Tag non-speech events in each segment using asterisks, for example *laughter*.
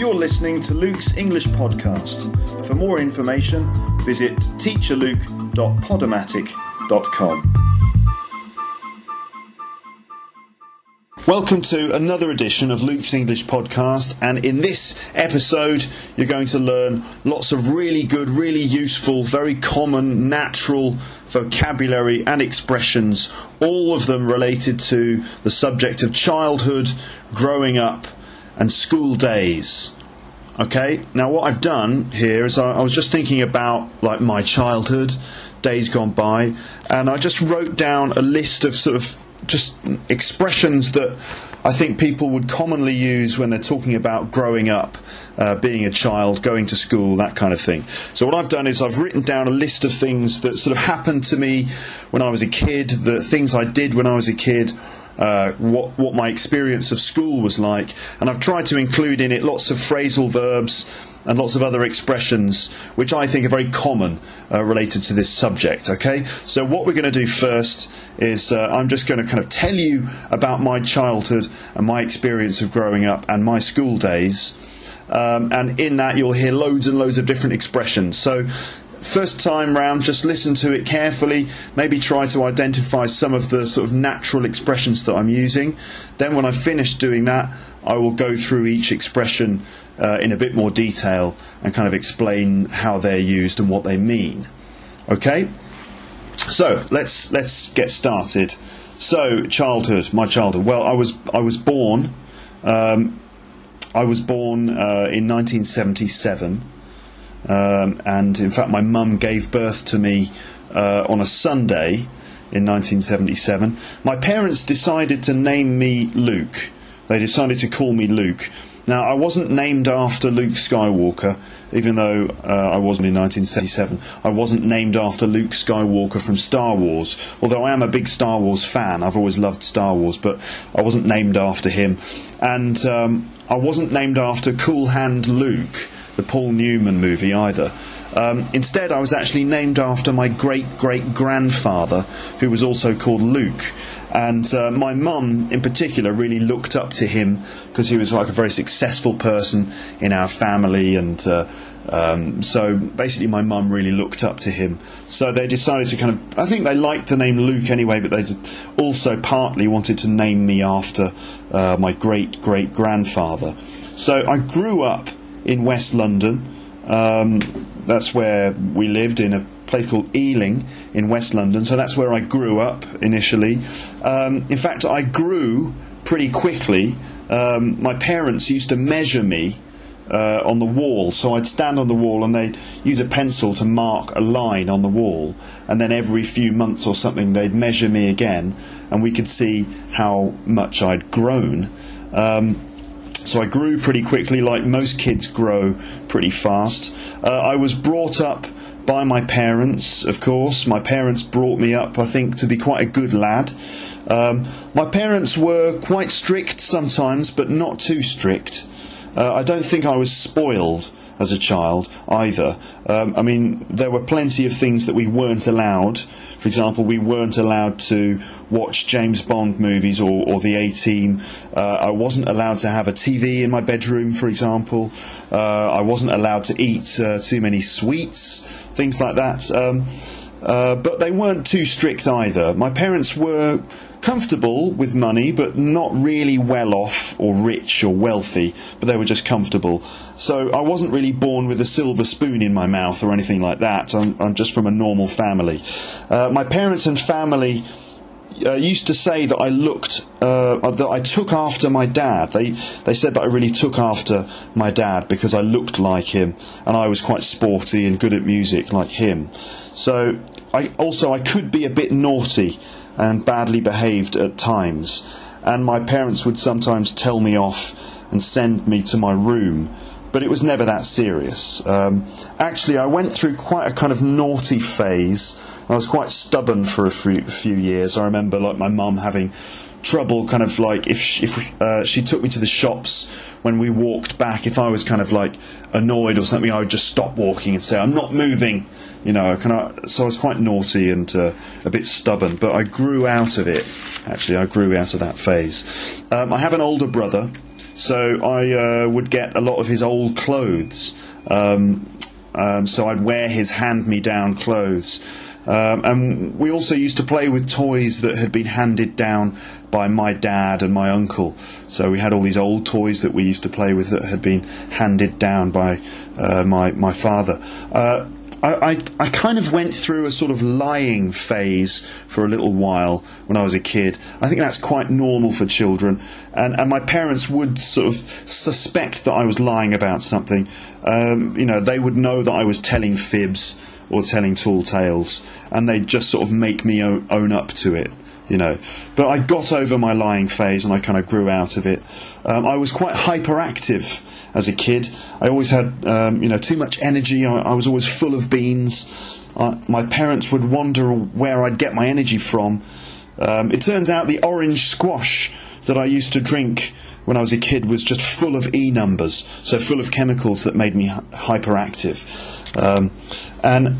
You're listening to Luke's English podcast. For more information, visit teacherluke.podomatic.com. Welcome to another edition of Luke's English podcast, and in this episode, you're going to learn lots of really good, really useful, very common, natural vocabulary and expressions, all of them related to the subject of childhood, growing up, and school days. Okay, now what I've done here is I, I, was just thinking about like my childhood, days gone by, and I just wrote down a list of sort of just expressions that I think people would commonly use when they're talking about growing up, uh, being a child, going to school, that kind of thing. So, what I've done is I've written down a list of things that sort of happened to me when I was a kid, the things I did when I was a kid, uh, what what my experience of school was like, and I've tried to include in it lots of phrasal verbs and lots of other expressions which I think are very common uh, related to this subject. Okay, so what we're going to do first is uh, I'm just going to kind of tell you about my childhood and my experience of growing up and my school days. Um, and in that, you'll hear loads and loads of different expressions. So, first time round, just listen to it carefully, maybe try to identify some of the sort of natural expressions that I'm using. Then, when I've finished doing that, I will go through each expression uh, in a bit more detail and kind of explain how they're used and what they mean. Okay? So, let's let's get started. So, childhood, my childhood. Well, I was I was born um, I was born uh, in 1977. Um, and in fact, my mum gave birth to me uh, on a Sunday in 1977. My parents decided to name me Luke. They decided to call me Luke. Now, I wasn't named after Luke Skywalker, even though uh, I wasn't in 1977. I wasn't named after Luke Skywalker from Star Wars, although I am a big Star Wars fan. I've always loved Star Wars, but I wasn't named after him. And um, I wasn't named after Cool Hand Luke the Paul Newman movie either. Um, instead, I was actually named after my great great grandfather, who was also called Luke. And uh, my mum, in particular, really looked up to him because he was like a very successful person in our family. And uh, um, so basically, my mum really looked up to him. So they decided to kind of, I think they liked the name Luke anyway, but they also partly wanted to name me after uh, my great great grandfather. So I grew up in West London. Um, that's where we lived in a place called Ealing in West London. So that's where I grew up initially. Um, in fact, I grew pretty quickly. Um, my parents used to measure me. Uh, on the wall, so I'd stand on the wall and they'd use a pencil to mark a line on the wall, and then every few months or something they'd measure me again, and we could see how much I'd grown. Um, so I grew pretty quickly, like most kids grow pretty fast. Uh, I was brought up by my parents, of course. My parents brought me up, I think, to be quite a good lad. Um, my parents were quite strict sometimes, but not too strict. Uh, I don't think I was spoiled as a child either. Um, I mean, there were plenty of things that we weren't allowed. For example, we weren't allowed to watch James Bond movies or, or the A Team. Uh, I wasn't allowed to have a TV in my bedroom, for example. Uh, I wasn't allowed to eat uh, too many sweets, things like that. Um, uh, but they weren't too strict either. My parents were comfortable with money, but not really well off or rich or wealthy, but they were just comfortable. So I wasn't really born with a silver spoon in my mouth or anything like that. I'm, I'm just from a normal family. Uh, my parents and family. Uh, used to say that I looked, uh, that I took after my dad. They they said that I really took after my dad because I looked like him and I was quite sporty and good at music like him. So I also I could be a bit naughty and badly behaved at times. and my parents would sometimes tell me off and send me to my room. But it was never that serious. Um, actually, I went through quite a kind of naughty phase. I was quite stubborn for a few, few years. I remember, like, my mum having trouble, kind of like if she, if uh, she took me to the shops when we walked back. If I was kind of like annoyed or something, I would just stop walking and say, "I'm not moving." You know, kind of. So I was quite naughty and uh, a bit stubborn, but I grew out of it. Actually, I grew out of that phase. Um, I have an older brother, so I uh, would get a lot of his old clothes. Um, um, so I'd wear his hand-me-down clothes. Um, and we also used to play with toys that had been handed down by my dad and my uncle. So we had all these old toys that we used to play with that had been handed down by uh, my my father. Uh, I, I, kind of went through a sort of lying phase for a little while when I was a kid. I think that's quite normal for children. And, and my parents would sort of suspect that I was lying about something. Um, you know, they would know that I was telling fibs or telling tall tales, and they'd just sort of make me own, up to it you know. But I got over my lying phase and I kind of grew out of it. Um, I was quite hyperactive as a kid. I always had, um, you know, too much energy. I, I was always full of beans. my parents would wonder where I'd get my energy from. Um, it turns out the orange squash that I used to drink when I was a kid was just full of E numbers, so full of chemicals that made me hyperactive. Um, and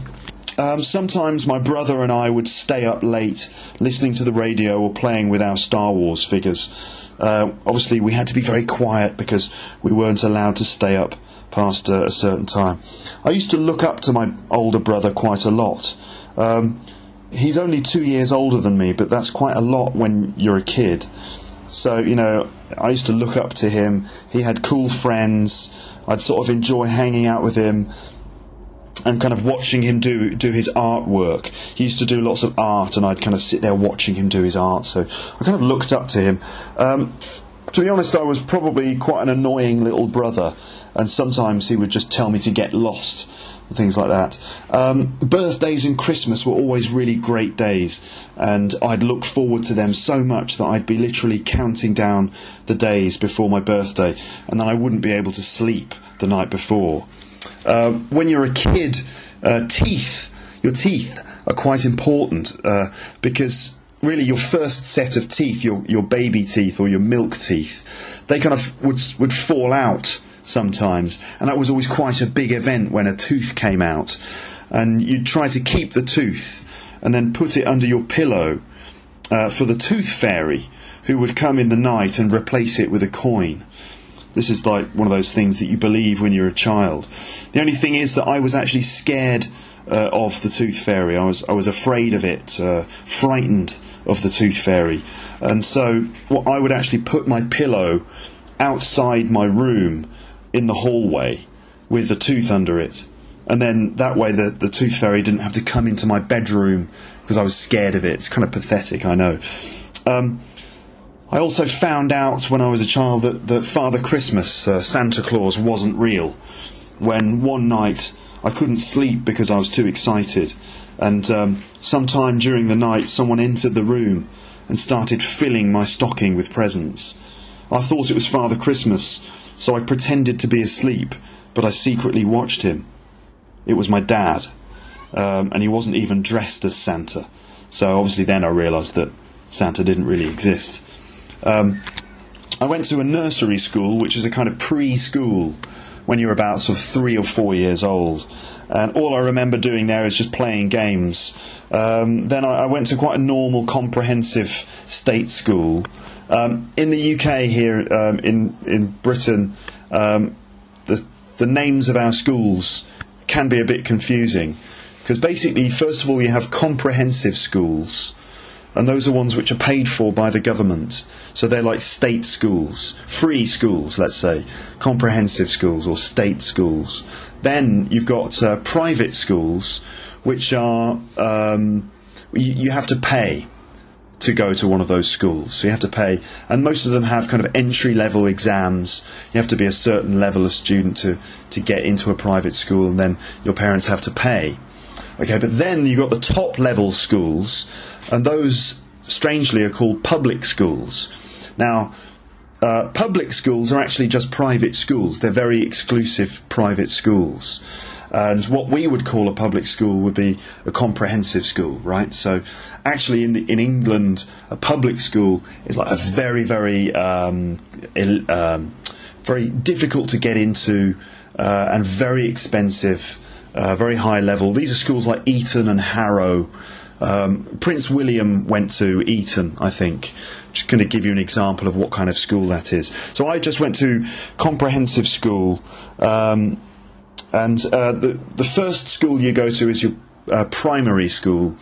um, sometimes my brother and I would stay up late listening to the radio or playing with our Star Wars figures. Uh, obviously, we had to be very quiet because we weren't allowed to stay up past a, a certain time. I used to look up to my older brother quite a lot. Um, he's only two years older than me, but that's quite a lot when you're a kid. So, you know, I used to look up to him. He had cool friends. I'd sort of enjoy hanging out with him and kind of watching him do do his artwork. He used to do lots of art, and I'd kind of sit there watching him do his art. So I kind of looked up to him. Um, to be honest, I was probably quite an annoying little brother, and sometimes he would just tell me to get lost and things like that. Um, birthdays and Christmas were always really great days, and I'd look forward to them so much that I'd be literally counting down the days before my birthday, and then I wouldn't be able to sleep the night before. Uh, when you're a kid, uh, teeth, your teeth are quite important uh, because really your first set of teeth, your your baby teeth or your milk teeth, they kind of would would fall out sometimes, and that was always quite a big event when a tooth came out, and you'd try to keep the tooth and then put it under your pillow uh, for the tooth fairy, who would come in the night and replace it with a coin. This is like one of those things that you believe when you're a child. The only thing is that I was actually scared uh, of the tooth fairy. I was I was afraid of it, uh, frightened of the tooth fairy, and so I would actually put my pillow outside my room in the hallway with the tooth under it, and then that way the the tooth fairy didn't have to come into my bedroom because I was scared of it. It's kind of pathetic, I know. Um, I also found out when I was a child that, that Father Christmas, uh, Santa Claus, wasn't real. When one night I couldn't sleep because I was too excited, and um, sometime during the night someone entered the room and started filling my stocking with presents. I thought it was Father Christmas, so I pretended to be asleep, but I secretly watched him. It was my dad, um, and he wasn't even dressed as Santa. So obviously, then I realised that Santa didn't really exist. Um, I went to a nursery school, which is a kind of preschool when you're about sort of three or four years old. And all I remember doing there is just playing games. Um, then I, I, went to quite a normal, comprehensive state school. Um, in the UK here, um, in in Britain, um, the the names of our schools can be a bit confusing because basically, first of all, you have comprehensive schools, and those are ones which are paid for by the government. So they're like state schools, free schools, let's say, comprehensive schools or state schools. Then you've got uh, private schools, which are um, you, you have to pay to go to one of those schools. So you have to pay, and most of them have kind of entry level exams. You have to be a certain level of student to, to get into a private school, and then your parents have to pay. Okay, but then you've got the top level schools, and those strangely are called public schools. Now, uh, public schools are actually just private schools. They're very exclusive private schools. And what we would call a public school would be a comprehensive school, right? So, actually, in the, in England, a public school is like a very, very, um, il, um, very difficult to get into uh, and very expensive, uh, very high level. These are schools like Eton and Harrow. Um, Prince William went to Eton, I think. Just going to give you an example of what kind of school that is. So I just went to comprehensive school. Um, and uh, the the first school you go to is your uh, primary school.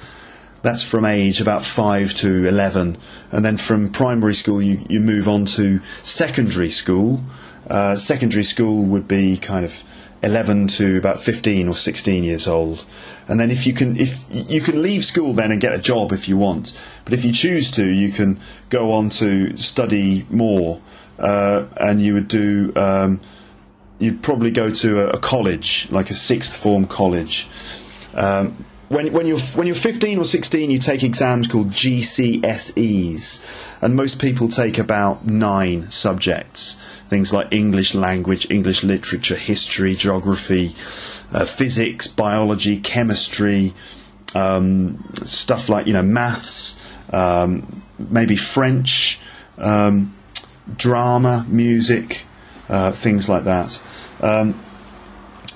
That's from age about five to eleven, and then from primary school you, you move on to secondary school. Uh, secondary school would be kind of 11 to about 15 or 16 years old. And then if you can, if you can leave school then and get a job if you want, but if you choose to, you can go on to study more, uh, and you would do. Um, you'd probably go to a, a, college, like a sixth form college. Um, when, when you're when you're 15 or 16, you take exams called GCSEs, and most people take about nine subjects. Things like English language, English literature, history, geography, uh, physics, biology, chemistry, um, stuff like you know maths, um, maybe French, um, drama, music, uh, things like that. Um,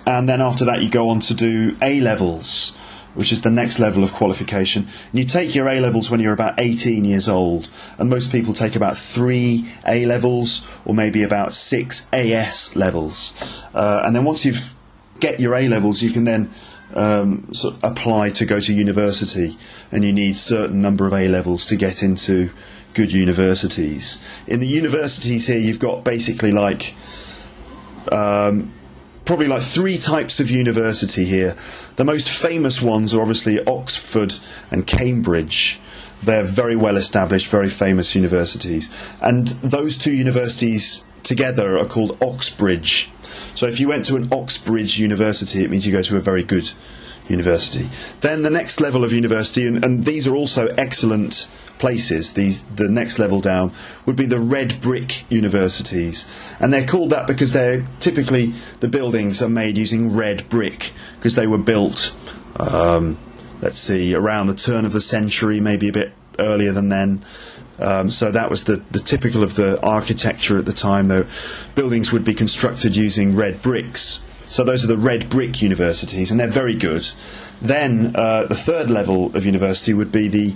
and then after that, you go on to do A levels, which is the next level of qualification. And you take your A levels when you're about 18 years old, and most people take about three A levels or maybe about six AS levels. Uh, and then once you've get your A levels, you can then um, sort of apply to go to university, and you need certain number of A levels to get into good universities. In the universities here, you've got basically like um, probably like three types of university here. The most famous ones are obviously Oxford and Cambridge. They're very well established, very famous universities. And those two universities together are called Oxbridge. So if you went to an Oxbridge university, it means you go to a very good university. Then the next level of university, and, and these are also excellent places, these the next level down, would be the red brick universities. And they're called that because they're typically the buildings are made using red brick because they were built, um, let's see, around the turn of the century, maybe a bit earlier than then. Um, so that was the, the typical of the architecture at the time. Though buildings would be constructed using red bricks. So those are the red brick universities, and they're very good. Then uh, the third level of university would be the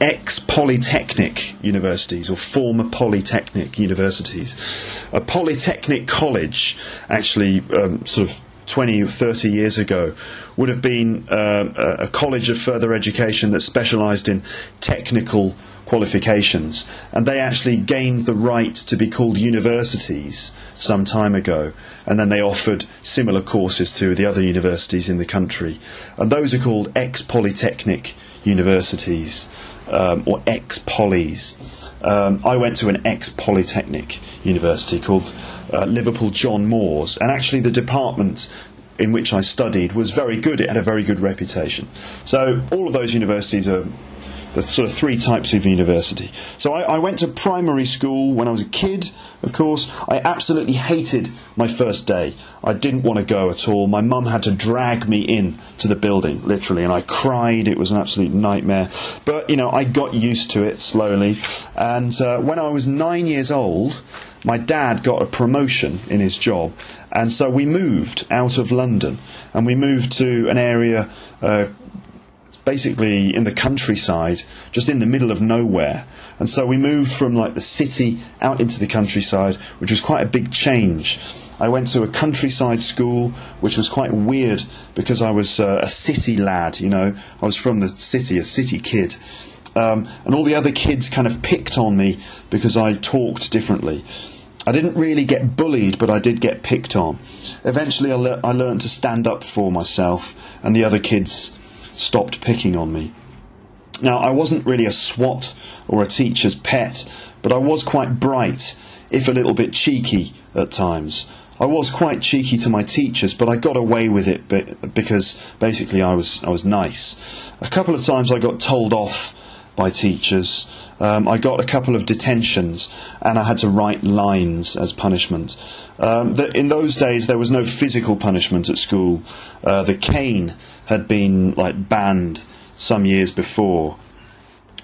ex polytechnic universities or former polytechnic universities. A polytechnic college, actually, um, sort of 20 or 30 years ago, would have been uh, a college of further education that specialised in technical qualifications. And they actually gained the right to be called universities some time ago. And then they offered similar courses to the other universities in the country. And those are called ex polytechnic universities um, or ex polys. Um, I went to an ex polytechnic university called uh, Liverpool John Moores, and actually the department in which I studied was very good. It had a very good reputation. So all of those universities are the sort of three types of university. So I, I, went to primary school when I was a kid, of course. I absolutely hated my first day. I didn't want to go at all. My mum had to drag me in to the building, literally, and I cried. It was an absolute nightmare. But, you know, I got used to it slowly. And uh, when I was nine years old, my dad got a promotion in his job, and so we moved out of London and we moved to an area uh, basically in the countryside, just in the middle of nowhere. And so we moved from like the city out into the countryside, which was quite a big change. I went to a countryside school, which was quite weird because I was uh, a city lad, you know. I was from the city, a city kid. Um, and all the other kids kind of picked on me because I talked differently. I didn't really get bullied, but I did get picked on. Eventually, I, le- I learned to stand up for myself, and the other kids stopped picking on me. Now, I wasn't really a swot or a teacher's pet, but I was quite bright, if a little bit cheeky at times. I was quite cheeky to my teachers, but I got away with it because basically I was I was nice. A couple of times I got told off by teachers. Um, I got a couple of detentions, and I had to write lines as punishment. Um, the, in those days, there was no physical punishment at school. Uh, the cane had been like banned some years before.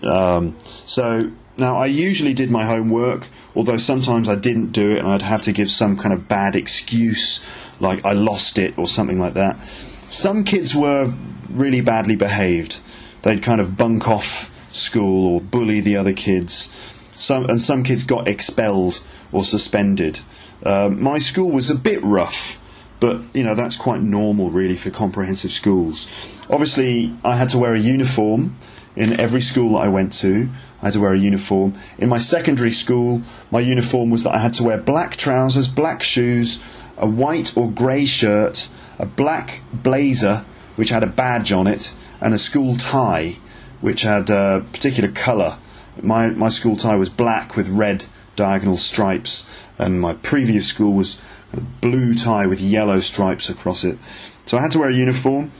Um, so now I usually did my homework, although sometimes I didn't do it, and I'd have to give some kind of bad excuse, like I lost it or something like that. Some kids were really badly behaved. They'd kind of bunk off school or bully the other kids. Some and some kids got expelled or suspended. Uh, my school was a bit rough, but you know that's quite normal really for comprehensive schools. Obviously, I had to wear a uniform in every school that I went to. I had to wear a uniform. In my secondary school, my uniform was that I had to wear black trousers, black shoes, a white or grey shirt, a black blazer which had a badge on it, and a school tie which had a particular colour. My, my school tie was black with red diagonal stripes, and my previous school was a blue tie with yellow stripes across it. So I had to wear a uniform,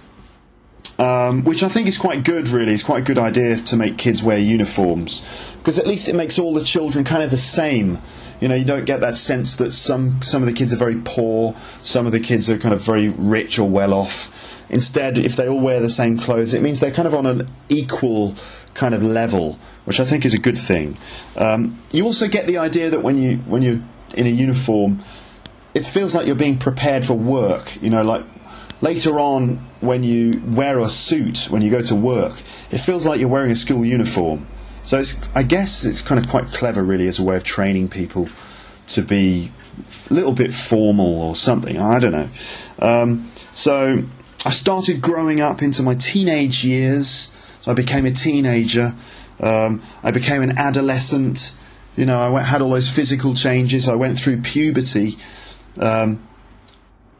um, which I think is quite good, really. It's quite a good idea to make kids wear uniforms, because at least it makes all the children kind of the same. You know, you don't get that sense that some, some of the kids are very poor, some of the kids are kind of very rich or well off. Instead, if they all wear the same clothes, it means they're kind of on an equal kind of level, which I think is a good thing. Um, you also get the idea that when you when you're in a uniform, it feels like you're being prepared for work. You know, like later on when you wear a suit when you go to work, it feels like you're wearing a school uniform. So I guess it's kind of quite clever, really, as a way of training people to be a little bit formal or something. I don't know. Um, so I started growing up into my teenage years. So I became a teenager. Um, I became an adolescent. You know, I went, had all those physical changes. I went through puberty. Um,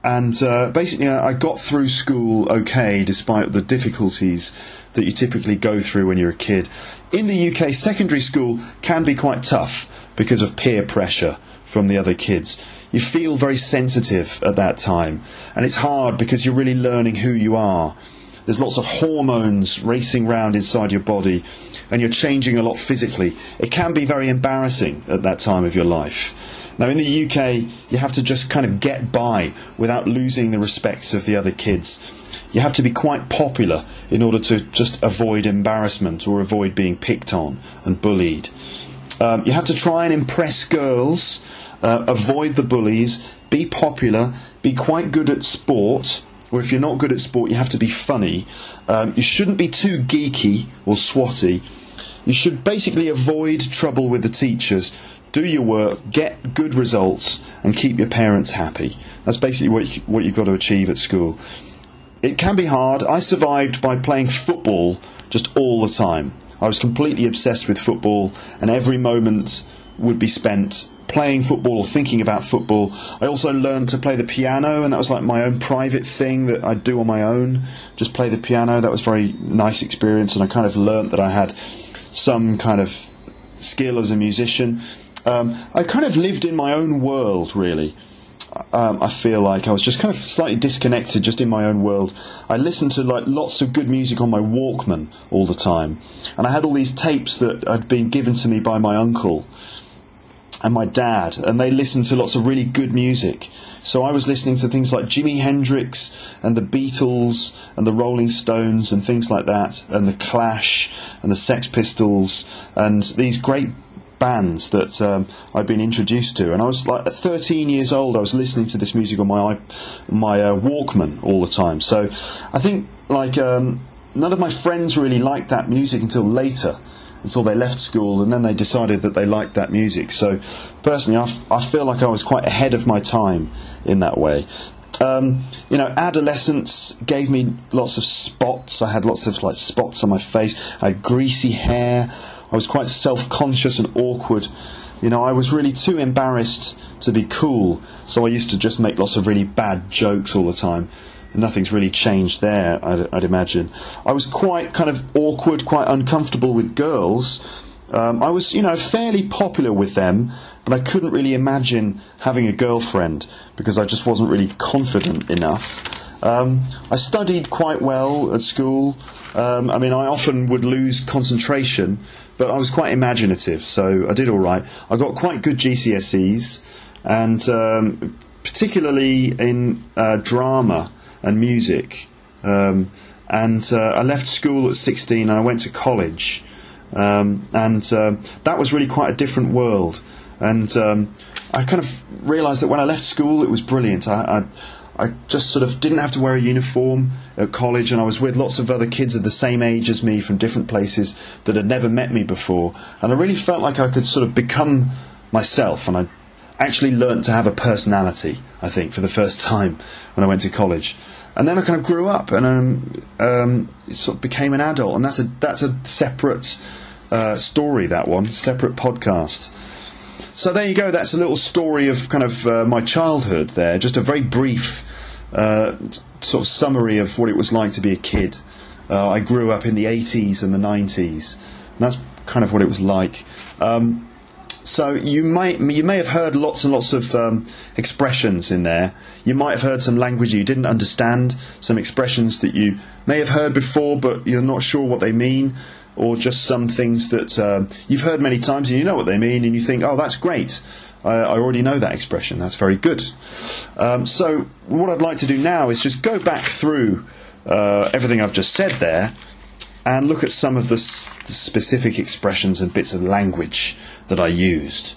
and uh, basically, I got through school okay, despite the difficulties that you typically go through when you're a kid. In the UK, secondary school can be quite tough because of peer pressure from the other kids. You feel very sensitive at that time, and it's hard because you're really learning who you are. There's lots of hormones racing around inside your body, and you're changing a lot physically. It can be very embarrassing at that time of your life. Now, in the UK, you have to just kind of get by without losing the respect of the other kids. You have to be quite popular in order to just avoid embarrassment or avoid being picked on and bullied. Um, you have to try and impress girls, uh, avoid the bullies, be popular, be quite good at sport. Or if you're not good at sport, you have to be funny. Um, you shouldn't be too geeky or swotty. You should basically avoid trouble with the teachers. Do your work, get good results, and keep your parents happy. That's basically what, you, what you've got to achieve at school. It can be hard. I survived by playing football just all the time. I was completely obsessed with football, and every moment would be spent playing football or thinking about football. I also learned to play the piano, and that was like my own private thing that I'd do on my own. Just play the piano. That was a very nice experience, and I kind of learnt that I had some kind of skill as a musician. Um, I kind of lived in my own world, really um, I feel like I was just kind of slightly disconnected, just in my own world. I listened to like lots of good music on my Walkman all the time, and I had all these tapes that had been given to me by my uncle and my dad, and they listened to lots of really good music. So I was listening to things like Jimi Hendrix and the Beatles and the Rolling Stones and things like that, and the Clash and the Sex Pistols and these great bands that um, I'd been introduced to. And I was like 13 years old, I was listening to this music on my my uh, Walkman all the time. So I think like um, none of my friends really liked that music until later. Until they left school, and then they decided that they liked that music. So, personally, I, f- I feel like I was quite ahead of my time in that way. Um, you know, adolescence gave me lots of spots. I had lots of like spots on my face. I had greasy hair. I was quite self conscious and awkward. You know, I was really too embarrassed to be cool, so I used to just make lots of really bad jokes all the time. And nothing's really changed there, I'd, I'd imagine. I was quite kind of awkward, quite uncomfortable with girls. Um, I was, you know, fairly popular with them, but I couldn't really imagine having a girlfriend because I just wasn't really confident enough. Um, I studied quite well at school. Um, I mean, I often would lose concentration, but I was quite imaginative, so I did all right. I got quite good GCSEs, and um, particularly in uh, drama and music. Um, and uh, I left school at 16 and I went to college. Um, and uh, that was really quite a different world. And um, I kind of realised that when I left school, it was brilliant. I, I, I, just sort of didn't have to wear a uniform at college, and I was with lots of other kids of the same age as me from different places that had never met me before. And I really felt like I could sort of become myself, and I actually learnt to have a personality, I think, for the first time when I went to college and then I kind of grew up and um, um, sort of became an adult, and that's a that's a separate uh, story. That one, separate podcast. So there you go. That's a little story of kind of uh, my childhood. There, just a very brief uh, sort of summary of what it was like to be a kid. Uh, I grew up in the 80s and the 90s. And that's kind of what it was like. Um, so you might you may have heard lots and lots of um, expressions in there. You might have heard some language you didn't understand, some expressions that you may have heard before, but you're not sure what they mean, or just some things that uh, you've heard many times and you know what they mean, and you think, oh, that's great. I, I already know that expression. That's very good. Um, so what I'd like to do now is just go back through uh, everything I've just said there and look at some of the, s- the specific expressions and bits of language that I used.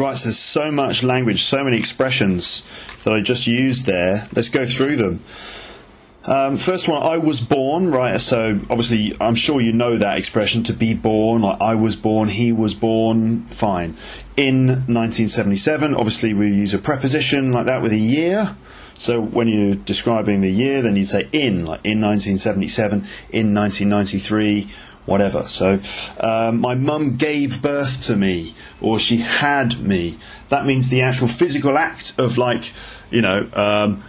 So there's so much language, so many expressions that I just used there. Let's go through them. Um, first one, I was born, right? So obviously, I'm sure you know that expression to be born, like I was born, he was born, fine. In 1977, obviously, we use a preposition like that with a year. So when you're describing the year, then you say in, like in 1977, in 1993, whatever. So um, my mum gave birth to me, or she had me. That means the actual physical act of like, you know, um,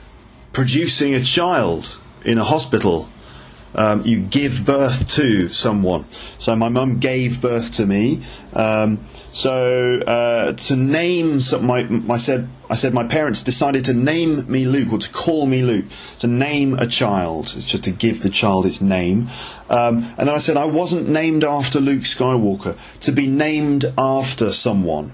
producing a child in a hospital. Um, you give birth to someone. So my mum gave birth to me. Um, so uh, to name some, my, I said I said my parents decided to name me Luke or to call me Luke. To name a child, it's just to give the child its name. Um, and then I said I wasn't named after Luke Skywalker. To be named after someone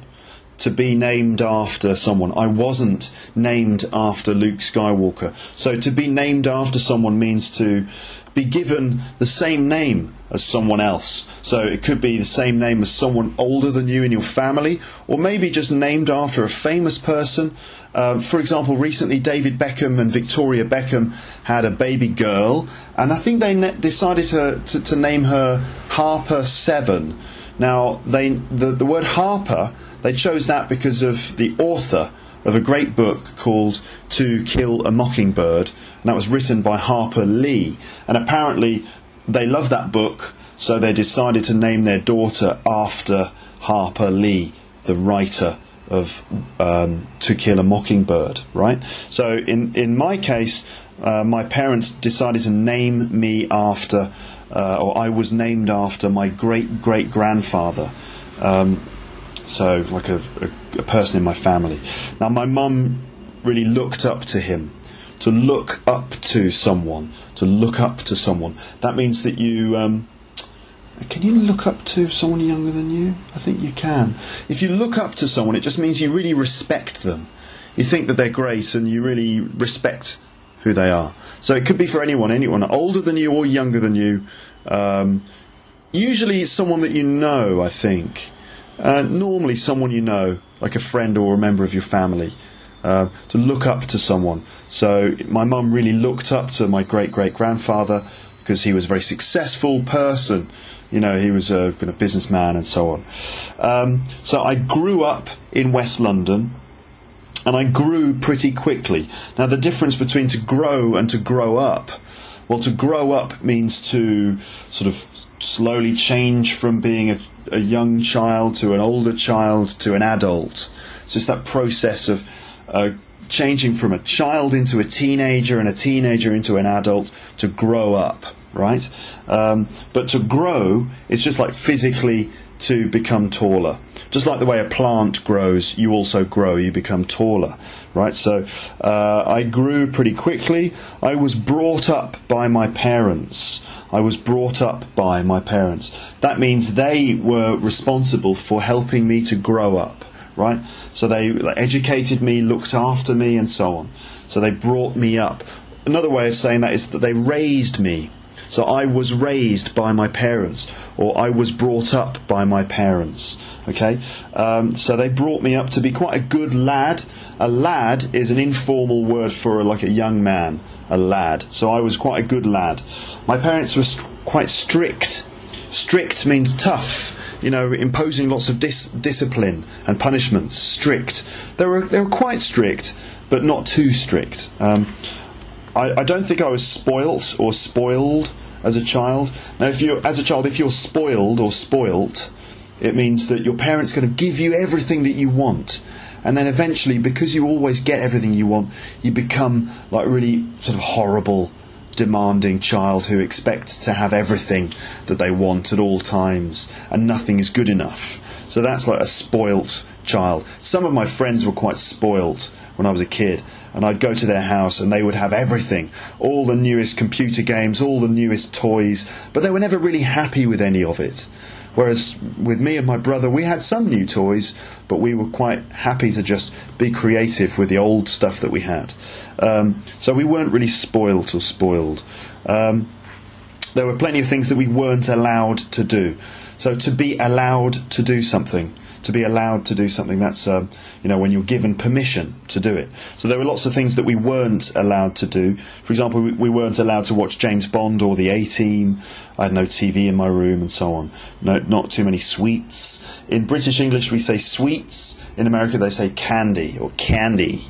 to be named after someone. I wasn't named after Luke Skywalker. So to be named after someone means to be given the same name as someone else. So it could be the same name as someone older than you in your family, or maybe just named after a famous person. Uh, for example, recently David Beckham and Victoria Beckham had a baby girl, and I think they ne- decided to, to, to name her Harper Seven. Now, they, the, the word Harper they chose that because of the author of a great book called To Kill a Mockingbird, and that was written by Harper Lee. And apparently, they loved that book, so they decided to name their daughter after Harper Lee, the writer of um, To Kill a Mockingbird, right? So, in, in my case, uh, my parents decided to name me after, uh, or I was named after my great great grandfather. Um, so like a, a, a person in my family. Now, my mum really looked up to him. To look up to someone, to look up to someone. That means that you um, Can you look up to someone younger than you? I think you can. If you look up to someone, it just means you really respect them. You think that they're great and you really respect who they are. So it could be for anyone, anyone older than you or younger than you. Um, usually it's someone that you know, I think. Uh, normally someone you know, like a friend or a member of your family. Uh, to look up to someone. So my mum really looked up to my great great grandfather because he was a very successful person. You know, he was a, a businessman and so on. Um, so I grew up in West London and I grew pretty quickly. Now, the difference between to grow and to grow up well, to grow up means to sort of slowly change from being a, a young child to an older child to an adult. So it's that process of uh, changing from a child into a teenager and a teenager into an adult to grow up, right? Um, but to grow is just like physically to become taller. Just like the way a plant grows, you also grow, you become taller, right? So uh, I grew pretty quickly. I was brought up by my parents. I was brought up by my parents. That means they were responsible for helping me to grow up, right? So they educated me, looked after me, and so on. So they brought me up. Another way of saying that is that they raised me so I was raised by my parents, or I was brought up by my parents. Okay, um, so they brought me up to be quite a good lad. A lad is an informal word for like a young man, a lad. So I was quite a good lad. My parents were st- quite strict. Strict means tough you know, imposing lots of dis- discipline and punishments. Strict. They were they were quite strict, but not too strict. Um, I, I don't think I was spoilt or spoiled as a child. Now, if you as a child, if you're spoiled or spoilt, it means that your parents are going to give you everything that you want. And then eventually, because you always get everything you want, you become like really sort of horrible, demanding child who expects to have everything that they want at all times, and nothing is good enough. So that's like a spoilt child. Some of my friends were quite spoilt when I was a kid, and I'd go to their house and they would have everything all the newest computer games, all the newest toys, but they were never really happy with any of it. Whereas with me and my brother, we had some new toys, but we were quite happy to just be creative with the old stuff that we had. Um, so we weren't really spoilt or spoiled. Um, there were plenty of things that we weren't allowed to do. So to be allowed to do something to be allowed to do something. That's um, you know when you're given permission to do it. So there were lots of things that we weren't allowed to do. For example, we, we weren't allowed to watch James Bond or the A Team. I had no TV in my room and so on. No, not too many sweets. In British English, we say sweets. In America, they say candy or candy.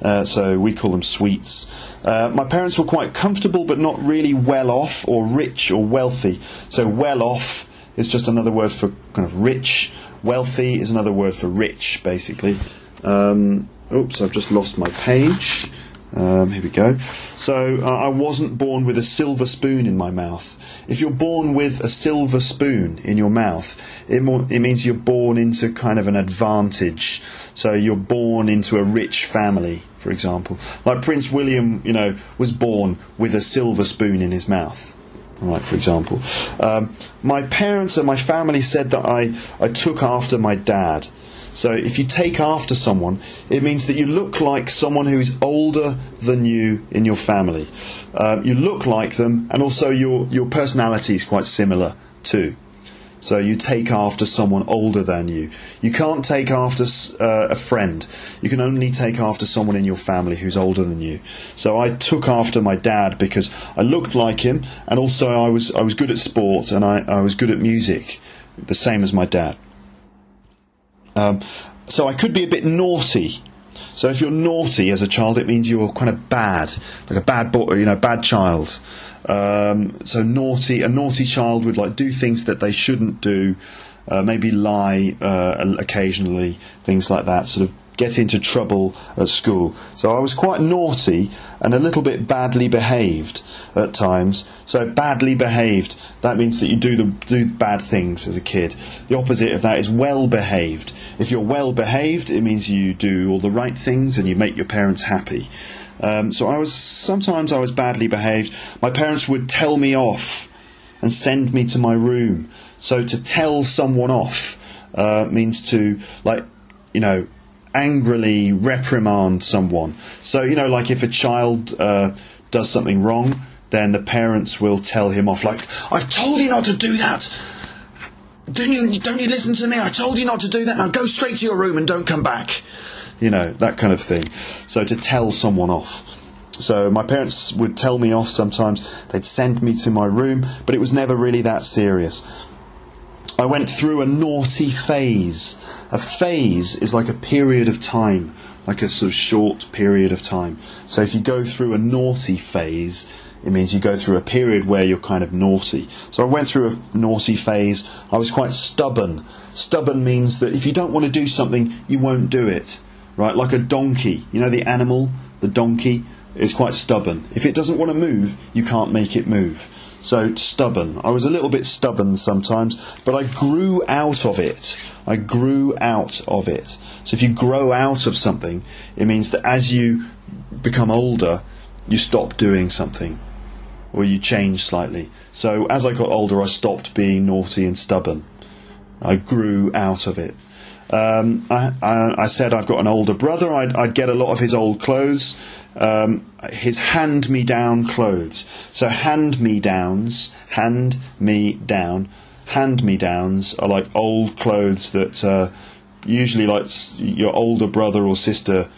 Uh, so we call them sweets. Uh, my parents were quite comfortable, but not really well off or rich or wealthy. So well off is just another word for kind of rich. Wealthy is another word for rich, basically. Um, oops, I've just lost my page. Um, here we go. So uh, I wasn't born with a silver spoon in my mouth. If you're born with a silver spoon in your mouth, it, it means you're born into kind of an advantage. So you're born into a rich family, for example. Like Prince William, you know, was born with a silver spoon in his mouth right, for example. Um, my parents and my family said that I, I took after my dad. So if you take after someone, it means that you look like someone who is older than you in your family. Uh, you look like them, and also your, your personality is quite similar too. So you take after someone older than you. You can't take after uh, a friend. You can only take after someone in your family who's older than you. So I took after my dad because I looked like him, and also I was I was good at sport and I, I was good at music, the same as my dad. Um, so I could be a bit naughty. So if you're naughty as a child, it means you're kind of bad, like a bad boy, you know, bad child. Um, so naughty, a naughty child would like do things that they shouldn't do, uh, maybe lie uh, occasionally, things like that. Sort of get into trouble at school. So I was quite naughty and a little bit badly behaved at times. So badly behaved, that means that you do the do bad things as a kid. The opposite of that is well behaved. If you're well behaved, it means you do all the right things and you make your parents happy. Um, so I was sometimes I was badly behaved. My parents would tell me off and send me to my room So to tell someone off uh, means to, like, you know, angrily reprimand someone. So, you know, like if a child uh, does something wrong, then the parents will tell him off, like, I've told you not to do that. Don't you, don't you listen to me? I told you not to do that. Now go straight to your room and don't come back. You know, that kind of thing. So to tell someone off. So my parents would tell me off sometimes. They'd send me to my room, but it was never really that serious. I went through a naughty phase. A phase is like a period of time, like a sort of short period of time. So if you go through a naughty phase, it means you go through a period where you're kind of naughty. So I went through a naughty phase. I was quite stubborn. Stubborn means that if you don't want to do something, you won't do it. Right? Like a donkey. You know the animal, the donkey, is quite stubborn. If it doesn't want to move, you can't make it move. So stubborn. I was a little bit stubborn sometimes, but I grew out of it. I grew out of it. So if you grow out of something, it means that as you become older, you stop doing something or you change slightly. So as I got older, I stopped being naughty and stubborn. I grew out of it. Um, I, I, I, said I've got an older brother. I'd, I'd get a lot of his old clothes, um, his hand me down clothes. So hand me downs, hand me down, hand me downs are like old clothes that uh, usually like your older brother or sister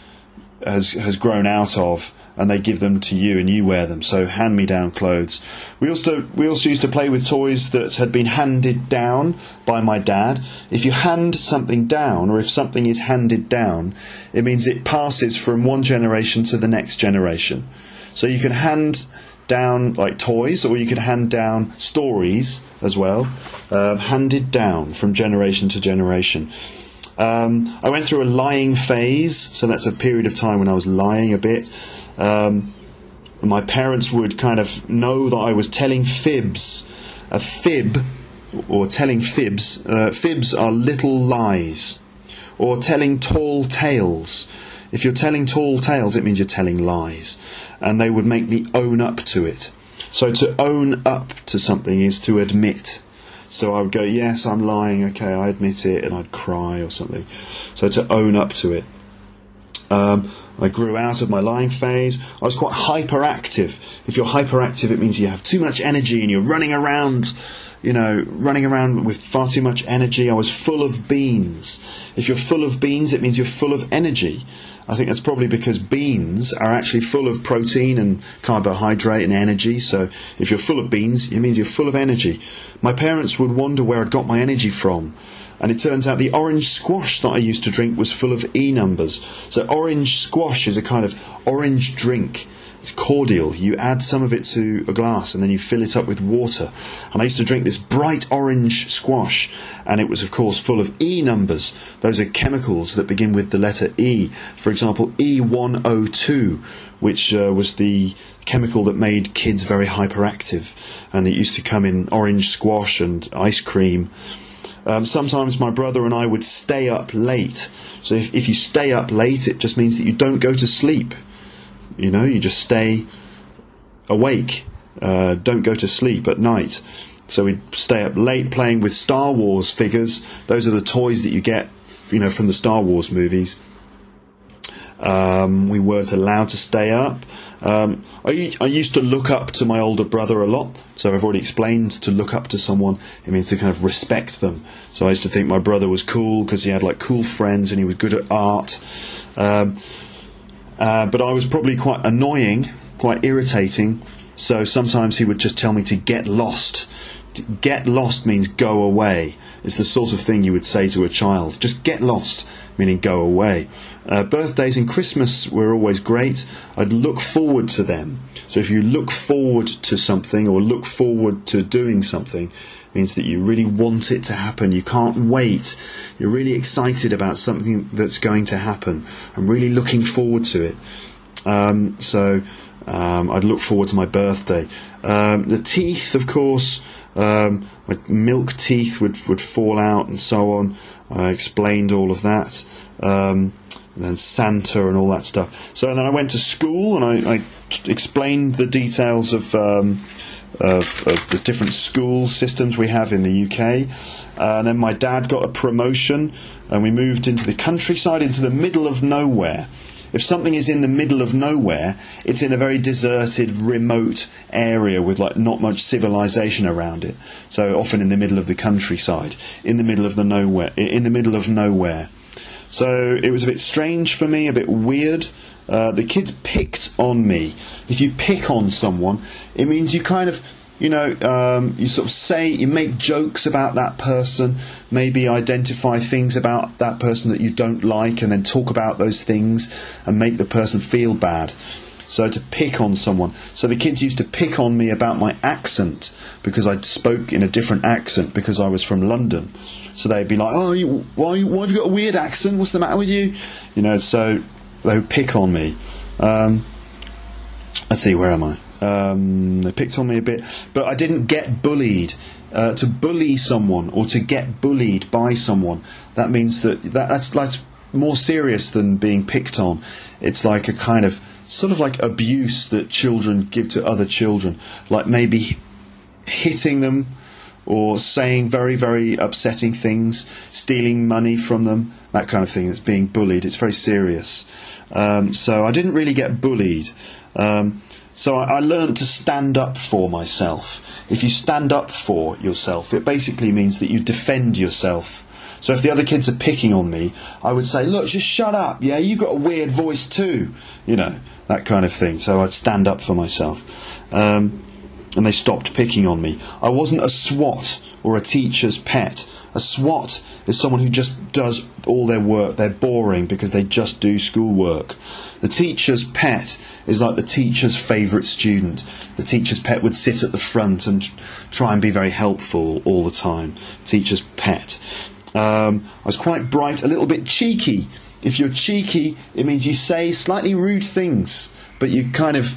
has has grown out of and they give them to you and you wear them. So hand me down clothes. We also we also used to play with toys that had been handed down by my dad. If you hand something down or if something is handed down, it means it passes from one generation to the next generation. So you can hand down like toys or you can hand down stories as well, uh, handed down from generation to generation. Um, I went through a lying phase, so that's a period of time when I was lying a bit. Um, my parents would kind of know that I was telling fibs. A fib, or telling fibs, uh, fibs are little lies, or telling tall tales. If you're telling tall tales, it means you're telling lies. And they would make me own up to it. So to own up to something is to admit. So I would go, yes, I'm lying, okay, I admit it, and I'd cry or something. So to own up to it. Um, I grew out of my lying phase. I was quite hyperactive. If you're hyperactive, it means you have too much energy and you're running around, you know, running around with far too much energy. I was full of beans. If you're full of beans, it means you're full of energy. I think that's probably because beans are actually full of protein and carbohydrate and energy. So if you're full of beans, it means you're full of energy. My parents would wonder where I got my energy from. And it turns out the orange squash that I used to drink was full of E numbers. So orange squash is a kind of orange drink. It's cordial. You add some of it to a glass and then you fill it up with water. And I used to drink this bright orange squash, and it was, of course, full of E numbers. Those are chemicals that begin with the letter E. For example, E102, which uh, was the chemical that made kids very hyperactive. And it used to come in orange squash and ice cream. Um, sometimes my brother and I would stay up late. So if, if you stay up late, it just means that you don't go to sleep. You know, you just stay awake. Uh, don't go to sleep at night. So we'd stay up late playing with Star Wars figures. Those are the toys that you get, you know, from the Star Wars movies. Um, we weren't allowed to stay up. Um, I, I, used to look up to my older brother a lot. So I've already explained to look up to someone, it means to kind of respect them. So I used to think my brother was cool because he had like cool friends and he was good at art. Um, uh, but I was probably quite annoying, quite irritating. So sometimes he would just tell me to get lost. Get lost means go away. It's the sort of thing you would say to a child. Just get lost, meaning go away. Uh, birthdays and Christmas were always great. I'd look forward to them. So if you look forward to something or look forward to doing something, means that you really want it to happen. You can't wait. You're really excited about something that's going to happen. I'm really looking forward to it. Um, so um, I'd look forward to my birthday. Um, the teeth, of course, um, my milk teeth would, would fall out and so on. I explained all of that. Um, and then Santa and all that stuff. So then I went to school and I, I t- explained the details of, um, of, of the different school systems we have in the UK. Uh, and then my dad got a promotion, and we moved into the countryside, into the middle of nowhere. If something is in the middle of nowhere, it's in a very deserted, remote area with like not much civilization around it. So often in the middle of the countryside, in the middle of the nowhere, in the middle of nowhere. So it was a bit strange for me, a bit weird. Uh, the kids picked on me. If you pick on someone, it means you kind of you know, um, you sort of say, you make jokes about that person, maybe identify things about that person that you don't like, and then talk about those things and make the person feel bad. So to pick on someone. So the kids used to pick on me about my accent because I spoke in a different accent because I was from London. So they'd be like, "Oh, why, why have you got a weird accent? What's the matter with you?" You know. So they would pick on me. Um, let's see, where am I? Um, they picked on me a bit, but I didn't get bullied. Uh, to bully someone or to get bullied by someone, that means that, that that's more serious than being picked on. It's like a kind of sort of like abuse that children give to other children, like maybe hitting them or saying very, very upsetting things, stealing money from them, that kind of thing. That's being bullied. It's very serious. Um, so I didn't really get bullied. Um, so I, I learned to stand up for myself. If you stand up for yourself, it basically means that you defend yourself. So if the other kids are picking on me, I would say, look, just shut up. Yeah, you've got a weird voice too. You know, that kind of thing. So I'd stand up for myself. Um, and they stopped picking on me. I wasn't a swot or a teacher's pet. A swot is someone who just does all their work. They're boring because they just do schoolwork. The teacher's pet is like the teacher's favourite student. The teacher's pet would sit at the front and try and be very helpful all the time. Teacher's pet. Um, I was quite bright, a little bit cheeky. If you're cheeky, it means you say slightly rude things, but you kind of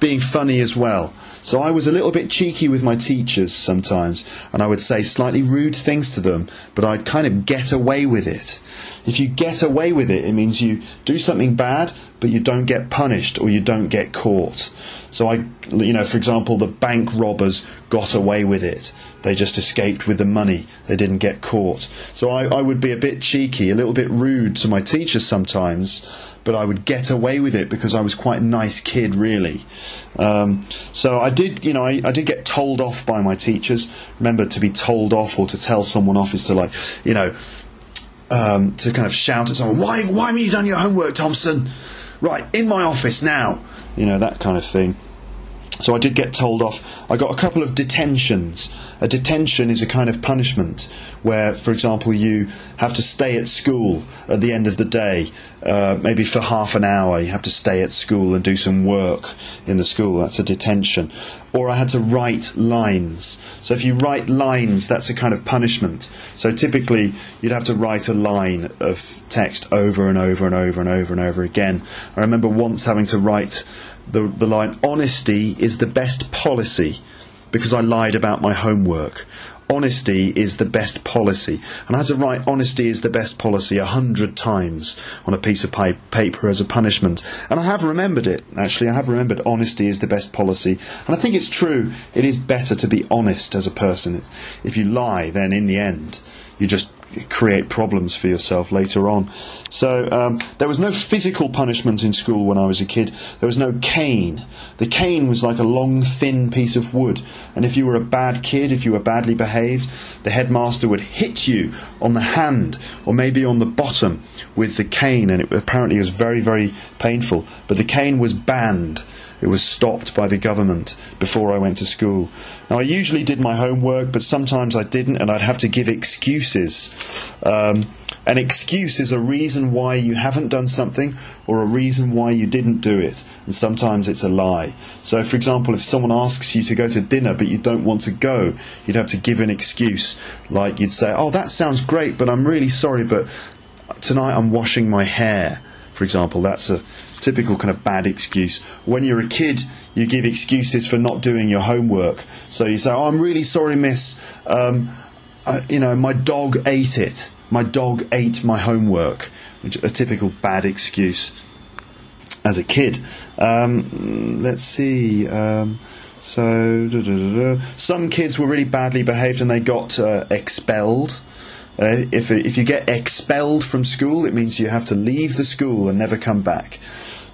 being funny as well. So I was a little bit cheeky with my teachers sometimes, and I would say slightly rude things to them, but I'd kind of get away with it. If you get away with it, it means you do something bad, but you don't get punished or you don't get caught. So I, you know, for example, the bank robbers got away with it. They just escaped with the money. They didn't get caught. So I, I would be a bit cheeky, a little bit rude to my teachers sometimes, but I would get away with it because I was quite a nice kid, really. Um, so I did, you know, I, I, did get told off by my teachers. Remember, to be told off or to tell someone off is to like, you know, um, to kind of shout at someone, "Why, why haven't you done your homework, Thompson? Right, in my office now." You know that kind of thing. So I did get told off. I got a couple of detentions. A detention is a kind of punishment where, for example, you have to stay at school at the end of the day, uh, maybe for half an hour. You have to stay at school and do some work in the school. That's a detention. Or I had to write lines. So if you write lines, that's a kind of punishment. So typically, you'd have to write a line of text over and over and over and over and over again. I remember once having to write the, the line, honesty is the best policy because I lied about my homework. Honesty is the best policy. And I had to write honesty is the best policy a hundred times on a piece of paper as a punishment. And I have remembered it, actually. I have remembered honesty is the best policy. And I think it's true. It is better to be honest as a person. If you lie, then in the end, you just create problems for yourself later on. So um, there was no physical punishment in school when I was a kid. There was no cane. The cane was like a long, thin piece of wood, and if you were a bad kid, if you were badly behaved, the headmaster would hit you on the hand or maybe on the bottom with the cane, and it apparently was very, very painful. But the cane was banned. It was stopped by the government before I went to school. Now, I usually did my homework, but sometimes I didn't, and I'd have to give excuses. Um, an excuse is a reason why you haven't done something or a reason why you didn't do it, and sometimes it's a lie. So, for example, if someone asks you to go to dinner but you don't want to go, you'd have to give an excuse. Like you'd say, Oh, that sounds great, but I'm really sorry, but tonight I'm washing my hair for example. That's a typical kind of bad excuse. When you're a kid, you give excuses for not doing your homework. So you say, "Oh, I'm really sorry, miss. Um, uh, you know, my dog ate it." my dog ate my homework, which a typical bad excuse as a kid. Um, let's see. Um, so, some kids were really badly behaved and they got uh, expelled. Uh, if if you get expelled from school, it means you have to leave the school and never come back.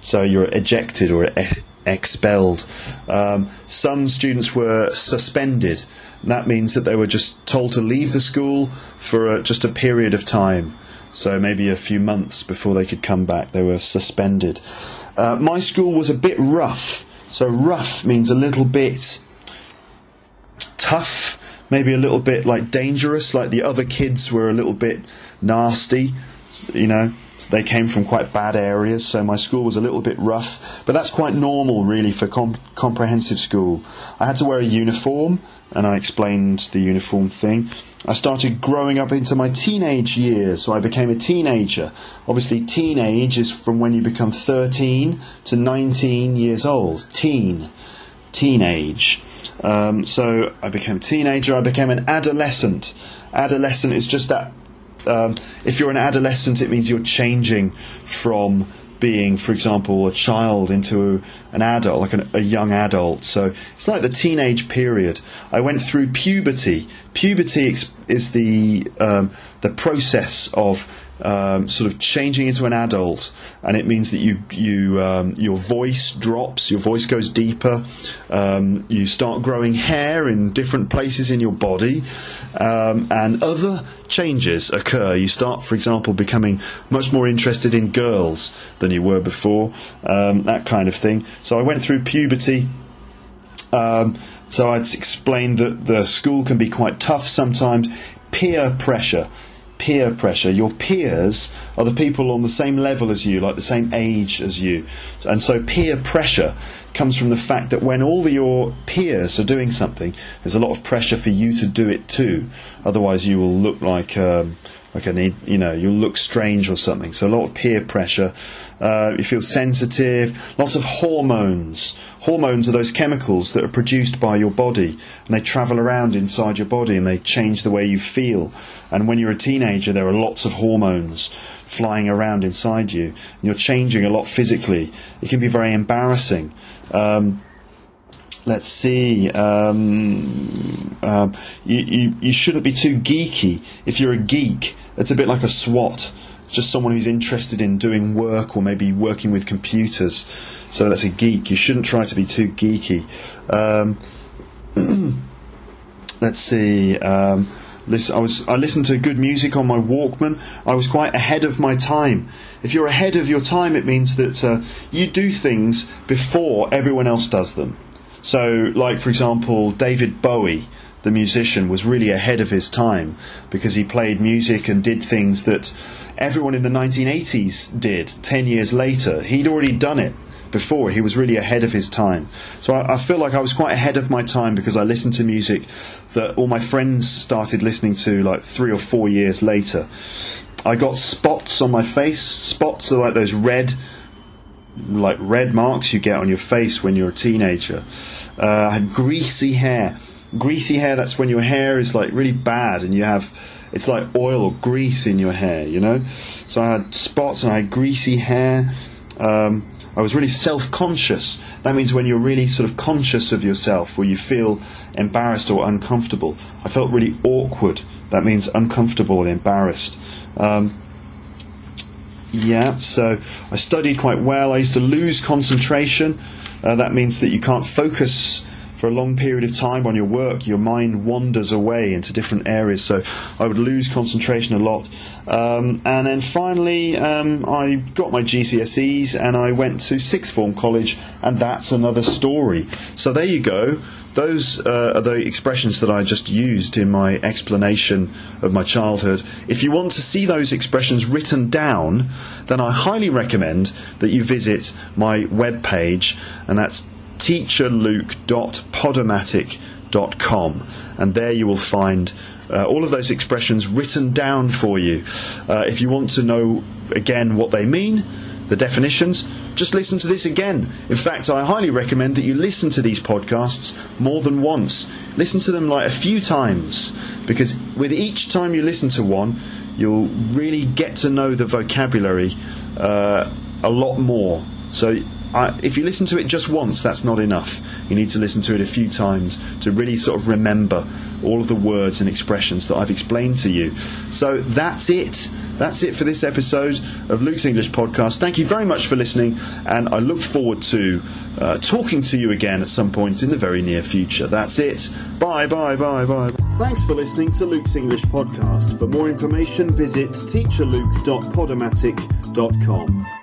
So you're ejected or e- expelled. Um, some students were suspended. That means that they were just told to leave the school for a, just a period of time. So maybe a few months before they could come back, they were suspended. Uh, my school was a bit rough. So rough means a little bit tough, maybe a little bit like dangerous, like the other kids were a little bit nasty, you know. They came from quite bad areas, so my school was a little bit rough, but that's quite normal, really, for com- comprehensive school. I had to wear a uniform, and I explained the uniform thing. I started growing up into my teenage years, so I became a teenager. Obviously, teenage is from when you become 13 to 19 years old. Teen. Teenage. Um, so I became a teenager, I became an adolescent. Adolescent is just that. Um, if you're an adolescent, it means you're changing from being, for example, a child into an adult, like an, a young adult. So it's like the teenage period. I went through puberty. Puberty is the um, the process of um, sort of changing into an adult, and it means that you you um, your voice drops, your voice goes deeper, um, you start growing hair in different places in your body, um, and other changes occur. You start, for example, becoming much more interested in girls than you were before, um, that kind of thing. So I went through puberty. Um, so I'd explained that the school can be quite tough sometimes. Peer pressure peer pressure. Your peers are the people on the same level as you, like the same age as you. And so peer pressure comes from the fact that when all your peers are doing something, there's a lot of pressure for you to do it too. Otherwise, you will look like um, like a you know you'll look strange or something. So a lot of peer pressure. Uh, you feel sensitive. Lots of hormones. Hormones are those chemicals that are produced by your body, and they travel around inside your body and they change the way you feel. And when you're a teenager, there are lots of hormones flying around inside you, and you're changing a lot physically. It can be very embarrassing. Um, let's see. Um, um, you, you, you shouldn't be too geeky. If you're a geek, it's a bit like a swot, just someone who's interested in doing work or maybe working with computers. So that's a geek. You shouldn't try to be too geeky. Um, *clears throat* let's see. Um, listen, I was I listened to good music on my Walkman. I was quite ahead of my time. If you're ahead of your time, it means that uh, you do things before everyone else does them. So, like for example, David Bowie the musician, was really ahead of his time because he played music and did things that everyone in the 1980s did 10 years later. He'd already done it before. He was really ahead of his time. So I, I, feel like I was quite ahead of my time because I listened to music that all my friends started listening to like three or four years later. I got spots on my face. Spots are like those red, like red marks you get on your face when you're a teenager. Uh, I had greasy hair greasy hair, that's when your hair is like really bad and you have it's like oil or grease in your hair, you know. So I had spots and I had greasy hair. Um, I was really self conscious. That means when you're really sort of conscious of yourself, where you feel embarrassed or uncomfortable. I felt really awkward. That means uncomfortable and embarrassed. Um, yeah, so I studied quite well. I used to lose concentration. Uh, that means that you can't focus for a long period of time on your work, your mind wanders away into different areas. So I would lose concentration a lot. Um, and then finally, um, I got my GCSEs and I went to sixth form college, and that's another story. So there you go. Those uh, are the expressions that I just used in my explanation of my childhood. If you want to see those expressions written down, then I highly recommend that you visit my webpage, and that's teacherluke.podomatic.com, and there you will find uh, all of those expressions written down for you. Uh, if you want to know again what they mean, the definitions, just listen to this again. In fact, I highly recommend that you listen to these podcasts more than once. Listen to them like a few times, because with each time you listen to one, you'll really get to know the vocabulary uh, a lot more. So I, if you listen to it just once, that's not enough. You need to listen to it a few times to really sort of remember all of the words and expressions that I've explained to you. So that's it. That's it for this episode of Luke's English Podcast. Thank you very much for listening, and I look forward to uh, talking to you again at some point in the very near future. That's it. Bye, bye, bye, bye. Thanks for listening to Luke's English Podcast. For more information, visit teacherluke.podomatic.com.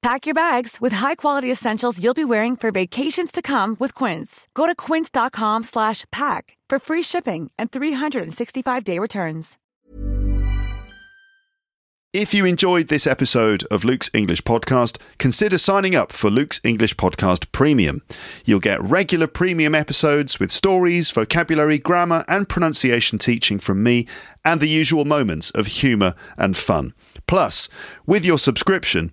Pack your bags with high-quality essentials you'll be wearing for vacations to come with Quince. Go to quince.com slash pack for free shipping and 365-day returns. If you enjoyed this episode of Luke's English Podcast, consider signing up for Luke's English Podcast Premium. You'll get regular premium episodes with stories, vocabulary, grammar, and pronunciation teaching from me, and the usual moments of humour and fun. Plus, with your subscription,